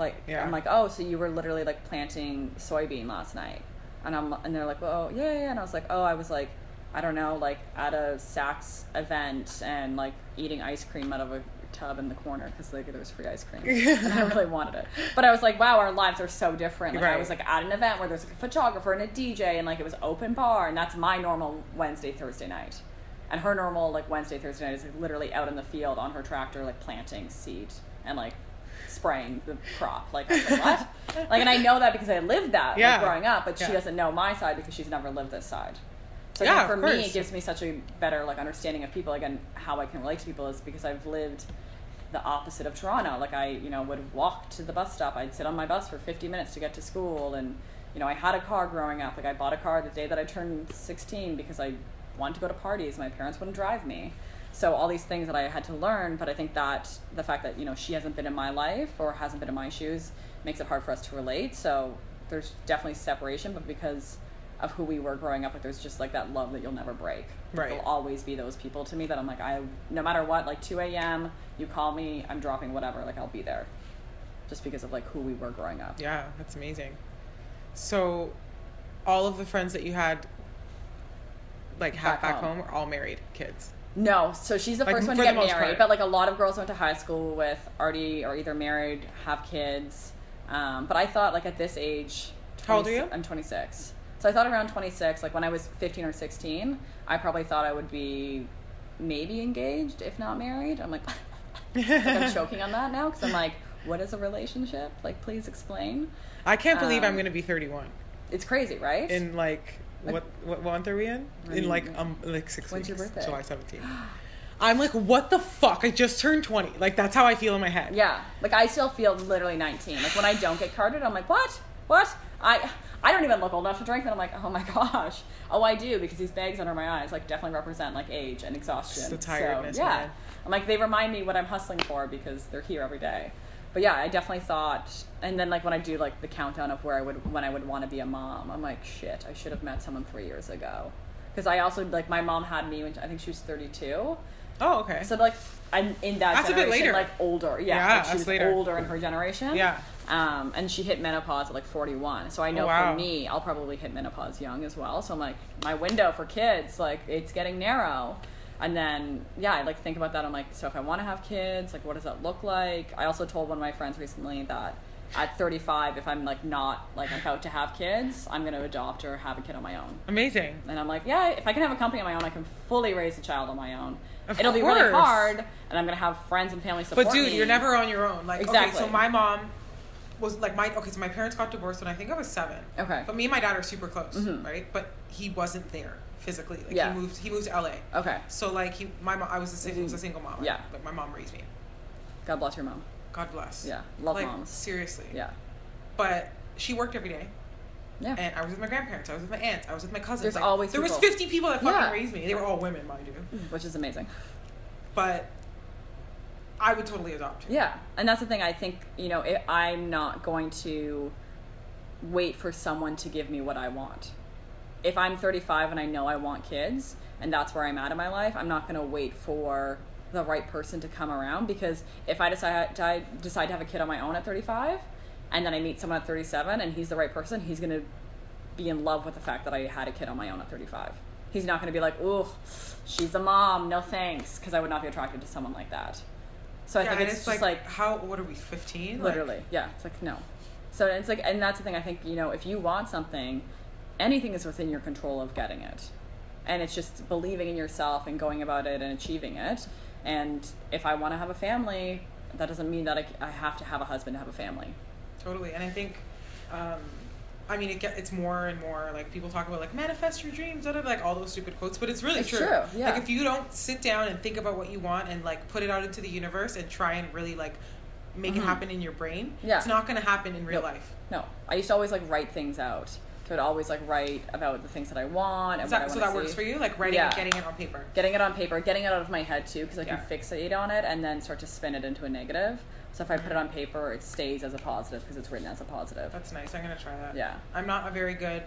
like Yeah. I'm like, "Oh, so you were literally like planting soybean last night." And I'm and they're like, "Well, yeah, yeah." And I was like, "Oh, I was like I don't know, like at a Saks event and like eating ice cream out of a tub in the corner because like there was free ice cream and I really wanted it. But I was like, wow, our lives are so different. Like I was like at an event where there's like a photographer and a DJ and like it was open bar and that's my normal Wednesday Thursday night. And her normal like Wednesday Thursday night is like, literally out in the field on her tractor like planting seed and like spraying the crop. Like I was like, what? like and I know that because I lived that like, growing up, but she doesn't know my side because she's never lived this side. So Yeah, for me, it gives me such a better like understanding of people. Again, how I can relate to people is because I've lived the opposite of Toronto. Like I, you know, would walk to the bus stop. I'd sit on my bus for 50 minutes to get to school, and you know, I had a car growing up. Like I bought a car the day that I turned 16 because I wanted to go to parties. My parents wouldn't drive me. So all these things that I had to learn, but I think that the fact that you know she hasn't been in my life or hasn't been in my shoes makes it hard for us to relate. So there's definitely separation, but because of who we were growing up with, there's just like that love that you'll never break. Right. There'll always be those people to me that I'm like, I no matter what, like 2 a.m. You call me, I'm dropping whatever, like I'll be there, just because of like who we were growing up. Yeah, that's amazing. So, all of the friends that you had, like half Back back, home. home. are all married kids. No, so she's the Like, first one to get married, part. but like a lot of girls I went to high school with already are either married, have kids. Um, but I thought like at this age, How old are you? I'm 26. So I thought around 26, like when I was 15 or 16, I probably thought I would be maybe engaged, if not married. I'm like, like I'm choking on that now because I'm like, what is a relationship? Like, please explain. I can't believe I'm Um, going to be 31 It's crazy, right? in like what what month are we in? In like Mm. um like six When's weeks. your birthday? July 17th. I'm like, what the fuck? I just turned 20. Like that's how I feel in my head. Yeah, like I still feel literally 19. Like when I don't get carded, I'm like, what? What? I I don't even look old enough to drink. And I'm like, oh my gosh. Oh, I do because these bags under my eyes like definitely represent like age and exhaustion. Just the tiredness, So, yeah, man. I'm like they remind me what I'm hustling for because they're here every day. But yeah, I definitely thought. And then like when I do like the countdown of where I would when I would want to be a mom, I'm like, shit, I should have met someone three years ago. Because I also like my mom had me when I think she was 32. Oh, okay. So like I'm in that That's a bit generation, later. like older. Yeah, Yeah, like she was later. older in her generation. Yeah. Um, and she hit menopause at like 41. So I know Oh, wow. for me, I'll probably hit menopause young as well. So I'm like, my window for kids, like it's getting narrow. And then yeah, I like think about that. I'm like, so if I want to have kids, like what does that look like? I also told one of my friends recently that at 35, if I'm like not like about to have kids, I'm gonna adopt or have a kid on my own. Amazing. And I'm like, yeah, if I can have a company on my own, I can fully raise a child on my own. Of It'll be really hard, and I'm gonna have friends and family support But dude, me. you're never on your own. Like okay, Exactly. so my mom was like my okay, so my parents got divorced when I think I was seven. Okay. But me and my dad are super close, Mhm. right? But he wasn't there physically. Like Yeah. he moved he moved to LA. Okay. So like he my mom I was a sing- was a mm-hmm. single mom. Yeah. Like my mom raised me. God bless your mom. God bless. Yeah, love like, moms. Seriously. Yeah. but she worked every day. Yeah. And I was with my grandparents. I was with my aunts. I was with my cousins. There's like, always there was 50 people that fucking Yeah. raised me. They were all women, mind you. Mm, which is amazing. But I would totally adopt. Yeah, and that's the thing. I think you know it, I'm not going to wait for someone to give me what I want. If I'm 35 and I know I want kids, and that's where I'm at in my life, I'm not going to wait for the right person to come around because if I decide I decide to have a kid on my own at 35, and then I meet someone at 37 and he's the right person, he's going to be in love with the fact that I had a kid on my own at 35. He's not going to be like, "Ooh, she's a mom, no thanks," because I would not be attracted to someone like that. So I Yeah, think it's, it's just like, like, how, what are we, 15? literally, yeah, it's like no. So it's like, and that's the thing. I think you know, if you want something, anything is within your control of getting it, and it's just believing in yourself and going about it and achieving it. And if I want to have a family, that doesn't mean that I, I have to have a husband to have a family. Totally, and I think, um, I mean, it get, it's more and more like people talk about like manifest your dreams, da, da, da, like all those stupid quotes, but it's really It's true. true, yeah. Like if you don't sit down and think about what you want and like put it out into the universe and try and really like make it Mhm. happen in your brain, Yeah. it's not going to happen in real life. No, I used to always like write things out. I'd always like write about the things that I want and Is what I that, so that works for you, like writing, Yeah. getting it on paper. getting it on paper, getting it out of my head too, because I can fixate on it and then start to spin it into a negative. So if I put it mm-hmm. on paper, it stays as a positive because it's written as a positive. That's nice. I'm gonna try that. Yeah. I'm not a very good.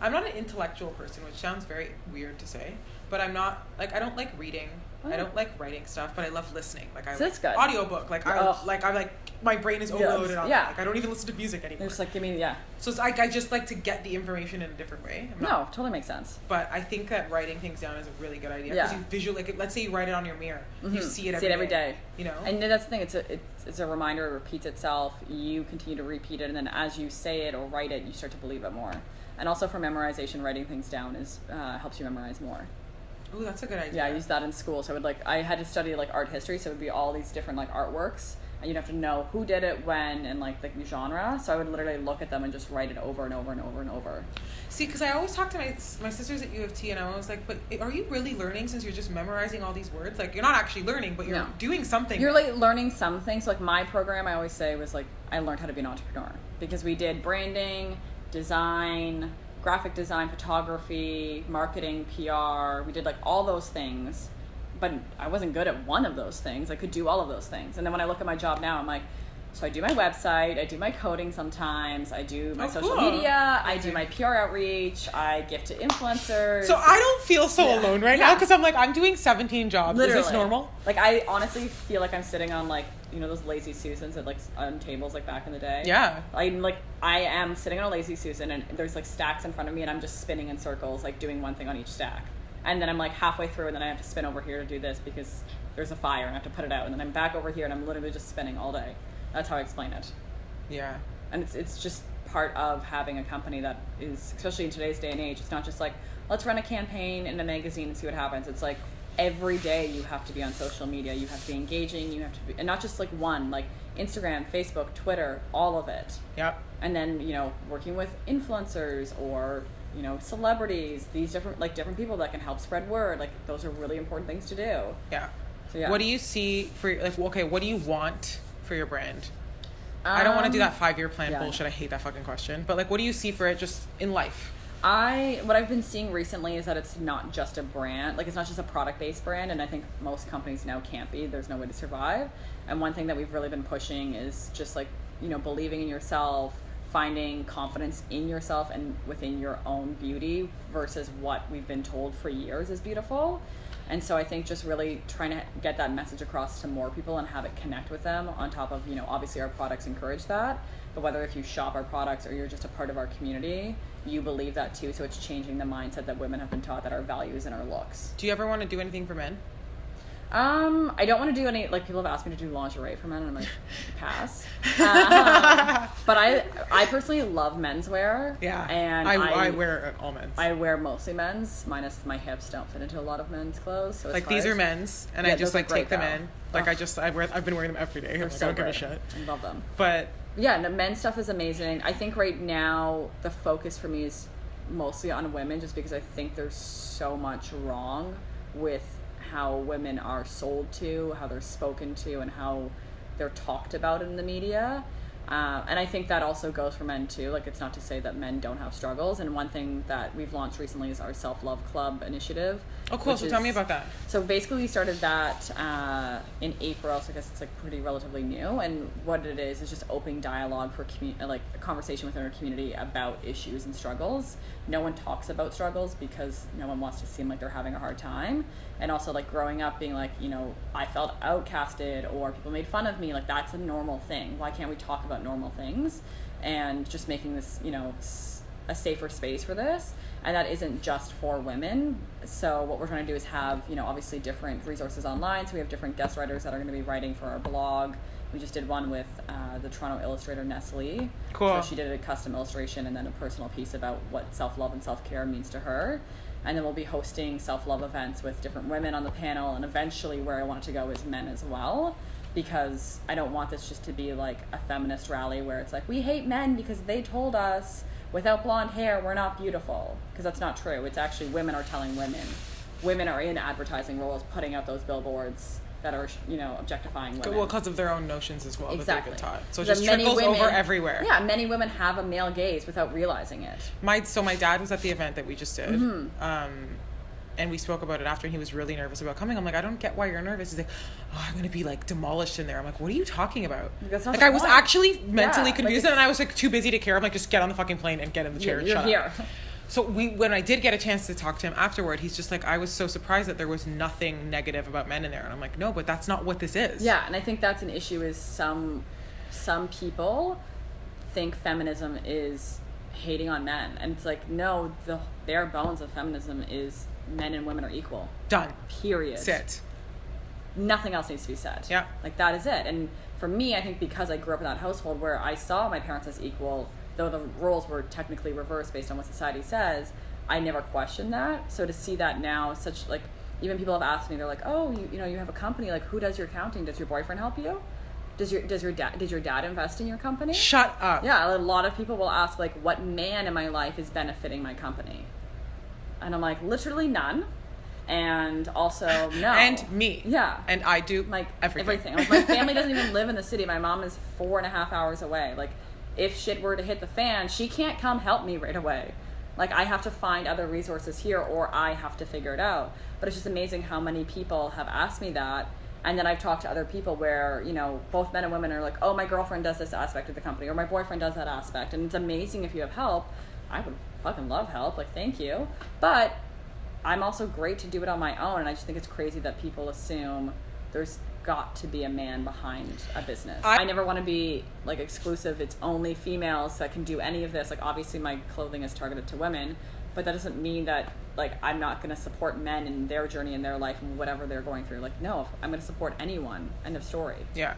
I'm not an intellectual person, which sounds very weird to say, but I'm not like I don't like reading. I Oh. don't like writing stuff, but I love listening. Like I So that's good. audiobook. Like I Ugh. like I'm like my brain is overloaded on Yeah. that. Like I don't even listen to music anymore. Just like, give me, yeah. so it's like I just like to get the information in a different way. I'm No, not- totally makes sense. But I think that writing things down is a really good idea Yeah. because you visually like let's say you write it on your mirror, you Mhm. see it every See it every day. You know. And that's the thing. It's a it's, it's a reminder. It repeats itself. You continue to repeat it, and then as you say it or write it, you start to believe it more. And also for memorization, writing things down is uh, helps you memorize more. Ooh, that's a good idea. Yeah, I used that in school. So I would like I had to study like art history, so it would be all these different like artworks, you'd have to know who did it, when, and like the genre. So I would literally look at them and just write it over and over and over and over. See, because I always talk to my my sisters at U of T, and I was like, "But eh, are you really learning since you're just memorizing all these words? Like, you're not actually learning, but you're No. doing something." You're like learning some things. Like my program, I always say was like I learned how to be an entrepreneur because we did branding, design, graphic design, photography, marketing, PR. We did like all those things, but I wasn't good at one of those things. I could do all of those things. And then when I look at my job now, I'm like, so I do my website, I do my coding sometimes, I do my Oh, social cool. media, I do my PR outreach, I gift to influencers. so I don't feel so Yeah. alone right now because I'm like, I'm doing 17 jobs. Literally. Is this normal? Like I honestly feel like I'm sitting on like you know those lazy susans at like on tables like back in the day. Yeah. I'm like I am sitting on a lazy susan and there's like stacks in front of me and I'm just spinning in circles like doing one thing on each stack. And then I'm like halfway through and then I have to spin over here to do this because there's a fire and I have to put it out and then I'm back over here and I'm literally just spinning all day. That's how I explain it. Yeah. And it's it's just part of having a company that is especially in today's day and age, it's not just like let's run a campaign in a magazine and see what happens. It's like every day you have to be on social media, you have to be engaging, you have to be and not just like one, like Instagram, Facebook, Twitter, all of it. Yep. And then, you know, working with influencers or you know, celebrities, these different like different people that can help spread word. Like those are really important things to do. Yeah. So yeah. What do you see for like? Okay, what do you want for your brand? I don't want to do Um, that five year plan yeah. bullshit. I hate that fucking question. But like, what do you see for it just in life? I what I've been seeing recently is that it's not just a brand, like it's not just a product based brand, and I think most companies now can't be. There's no way to survive. And one thing that we've really been pushing is just like you know believing in yourself, finding confidence in yourself and within your own beauty versus what we've been told for years is beautiful. And so I think just really trying to get that message across to more people and have it connect with them on top of, you know, obviously our products encourage that. But whether if you shop our products or you're just a part of our community, you believe that too. So it's changing the mindset that women have been taught that our values and our looks. Do you ever want to do anything for men? Um, I don't want to do any like people have asked me to do lingerie for men, and I'm like, pass. Um, but I, I personally love menswear. Yeah. and I, I, I, wear all men's. I wear mostly men's, minus my hips don't fit into a lot of men's clothes. So it's like these are men's, and Yeah, I just like take great, them in. Like I just I wear I've been wearing them every day. I'm They're like, so I don't give a shit. I love them. But Yeah, no, men's stuff is amazing. I think right now the focus for me is mostly on women, just because I think there's so much wrong with how women are sold to, how they're spoken to, and how they're talked about in the media. Uh, and I think that also goes for men too. Like, it's not to say that men don't have struggles. And one thing that we've launched recently is our self love club initiative. Oh, cool. So tell me about that. so basically, we started that uh, in April. So I guess it's like pretty relatively new. And what it is is just open dialogue for commu- like a conversation within our community about issues and struggles. No one talks about struggles because no one wants to seem like they're having a hard time. And also, like growing up, being like, you know, I felt outcasted or people made fun of me. Like that's a normal thing. Why can't we talk about normal things? And just making this, you know, a safer space for this and that isn't just for women. So what we're trying to do is have you know obviously different resources online. So we have different guest writers that are going to be writing for our blog. We just did one with uh, the toronto illustrator nestle. Cool. so she did a custom illustration and then a personal piece about what self-love and self-care means to her. And then we'll be hosting self-love events with different women on the panel. And eventually where i want it to go is men as well because i don't want this just to be like a feminist rally where it's like we hate men because they told us without blonde hair we're not beautiful because that's not true it's actually women are telling women women are in advertising roles putting out those billboards that are you know objectifying women Well, because of their own notions as well exactly that they've been taught. So it just many trickles over everywhere. yeah many women have a male gaze without realizing it My so my dad was at the event that we just did. Mm-hmm. Um, and we spoke about it after, and he was really nervous about coming. I'm like, I don't get why you're nervous. He's like, Oh, I'm gonna be like demolished in there. I'm like, What are you talking about? That's not like I was point. actually mentally like confused, it's- and I was like too busy to care. I'm like, just get on the fucking plane and get in the chair. You're- and you're shut here. Up. So we, when I did get a chance to talk to him afterward, he's just like, I was so surprised that there was nothing negative about men in there, and I'm like, no, but that's not what this is. Yeah, and I think that's an issue is some some people think feminism is hating on men. And it's like, no, the bare bones of feminism is men and women are equal. Done. Period. Sit. Nothing else needs to be said. Yeah. Like that is it. And for me, I think because I grew up in that household where I saw my parents as equal, though the roles were technically reversed based on what society says, I never questioned that. So to see that now, such like even people have asked me, they're like, "Oh, you, you know, you have a company. Like, who does your accounting? Does your boyfriend help you? Does your does your dad did your dad invest in your company?" Shut up. Yeah, a lot of people will ask like, "What man in my life is benefiting my company?" And I'm like, literally none. And also no. And me. Yeah. And I do like everything. Like, my family doesn't even live in the city. My mom is four and a half hours away. Like if shit were to hit the fan, she can't come help me right away. Like I have to find other resources here or I have to figure it out. But it's just amazing how many people have asked me that. And then I've talked to other people where, you know, both men and women are like, oh, my girlfriend does this aspect of the company or my boyfriend does that aspect. And it's amazing if you have help. I would fucking love help. Like, thank you. But I'm also great to do it on my own, and I just think it's crazy that people assume there's got to be a man behind a business. I- I, never want to be like exclusive. It's only females that can do any of this. Like obviously, my clothing is targeted to women, but that doesn't mean that like I'm not going to support men in their journey in their life and whatever they're going through. Like no, I'm going to support anyone. End of story. Yeah.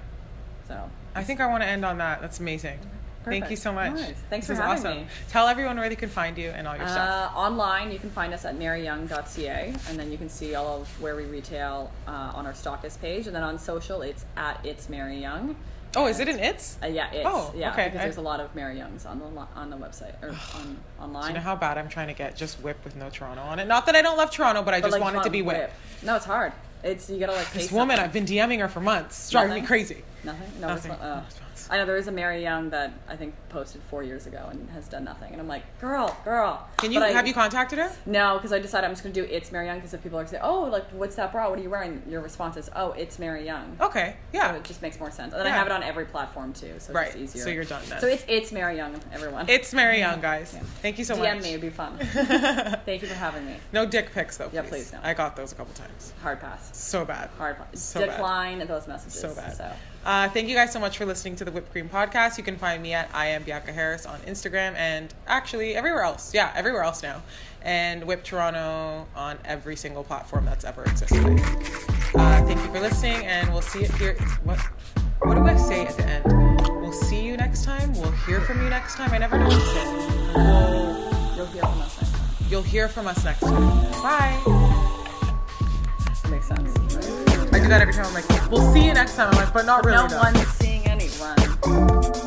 So I think I want to end on that. That's amazing. Thank you so much. Nice. Thanks This for is having awesome. me. Tell everyone where they can find you and all your stuff. Uh, online, you can find us at maryyoung.ca, and then you can see all of where we retail uh, on our stockist page. And then on social, it's at it's Mary Young. Oh, is it an it's? Uh, yeah, it's Oh, yeah, okay. because there's a lot of Mary Youngs on the on the website or on Do online. you know how bad I'm trying to get just whip with no Toronto on it? Not that I don't love Toronto, but I But, just like, want it to be whip. No, it's hard. It's you gotta like. This woman, something. I've been DMing her for months. Driving me crazy. Nothing. No Nothing. response. Oh. No response. I know there is a Mary Young that I think posted four years ago and has done nothing, and I'm like, girl, girl. Can you But I- have you contacted her? No, because I decided I'm just gonna do it's Mary Young because if people are saying, oh, like what's that bra? What are you wearing? Your response is, oh, it's Mary Young. Okay. So Yeah. it just makes more sense. And then Yeah. I have it on every platform too, so Right. it's easier. So you're done then. So it's it's Mary Young, everyone. It's Mary Young, guys. Yeah. Thank you so DM much. me, it'd be fun. Thank you for having me. no dick pics though. Yeah, please, no. I got those a couple times. Hard pass. So bad. Hard pass. So bad. Decline those messages. So bad. So. Uh, thank you guys so much for listening to the Whipped Cream Podcast. You can find me at I am Bianca Harris on Instagram and actually everywhere else. Yeah, everywhere else now. And Whip Toronto on every single platform that's ever existed. Uh, thank you for listening, and we'll see it here. What? What do I say at the end? We'll see you next time. We'll hear from you next time. I never know what to say. We'll, You'll hear from us next time. you'll hear from us next time. Bye. Makes sense. I do that every time. I'm like, we'll see you next time. I'm like, but not really. no though. one's seeing anyone.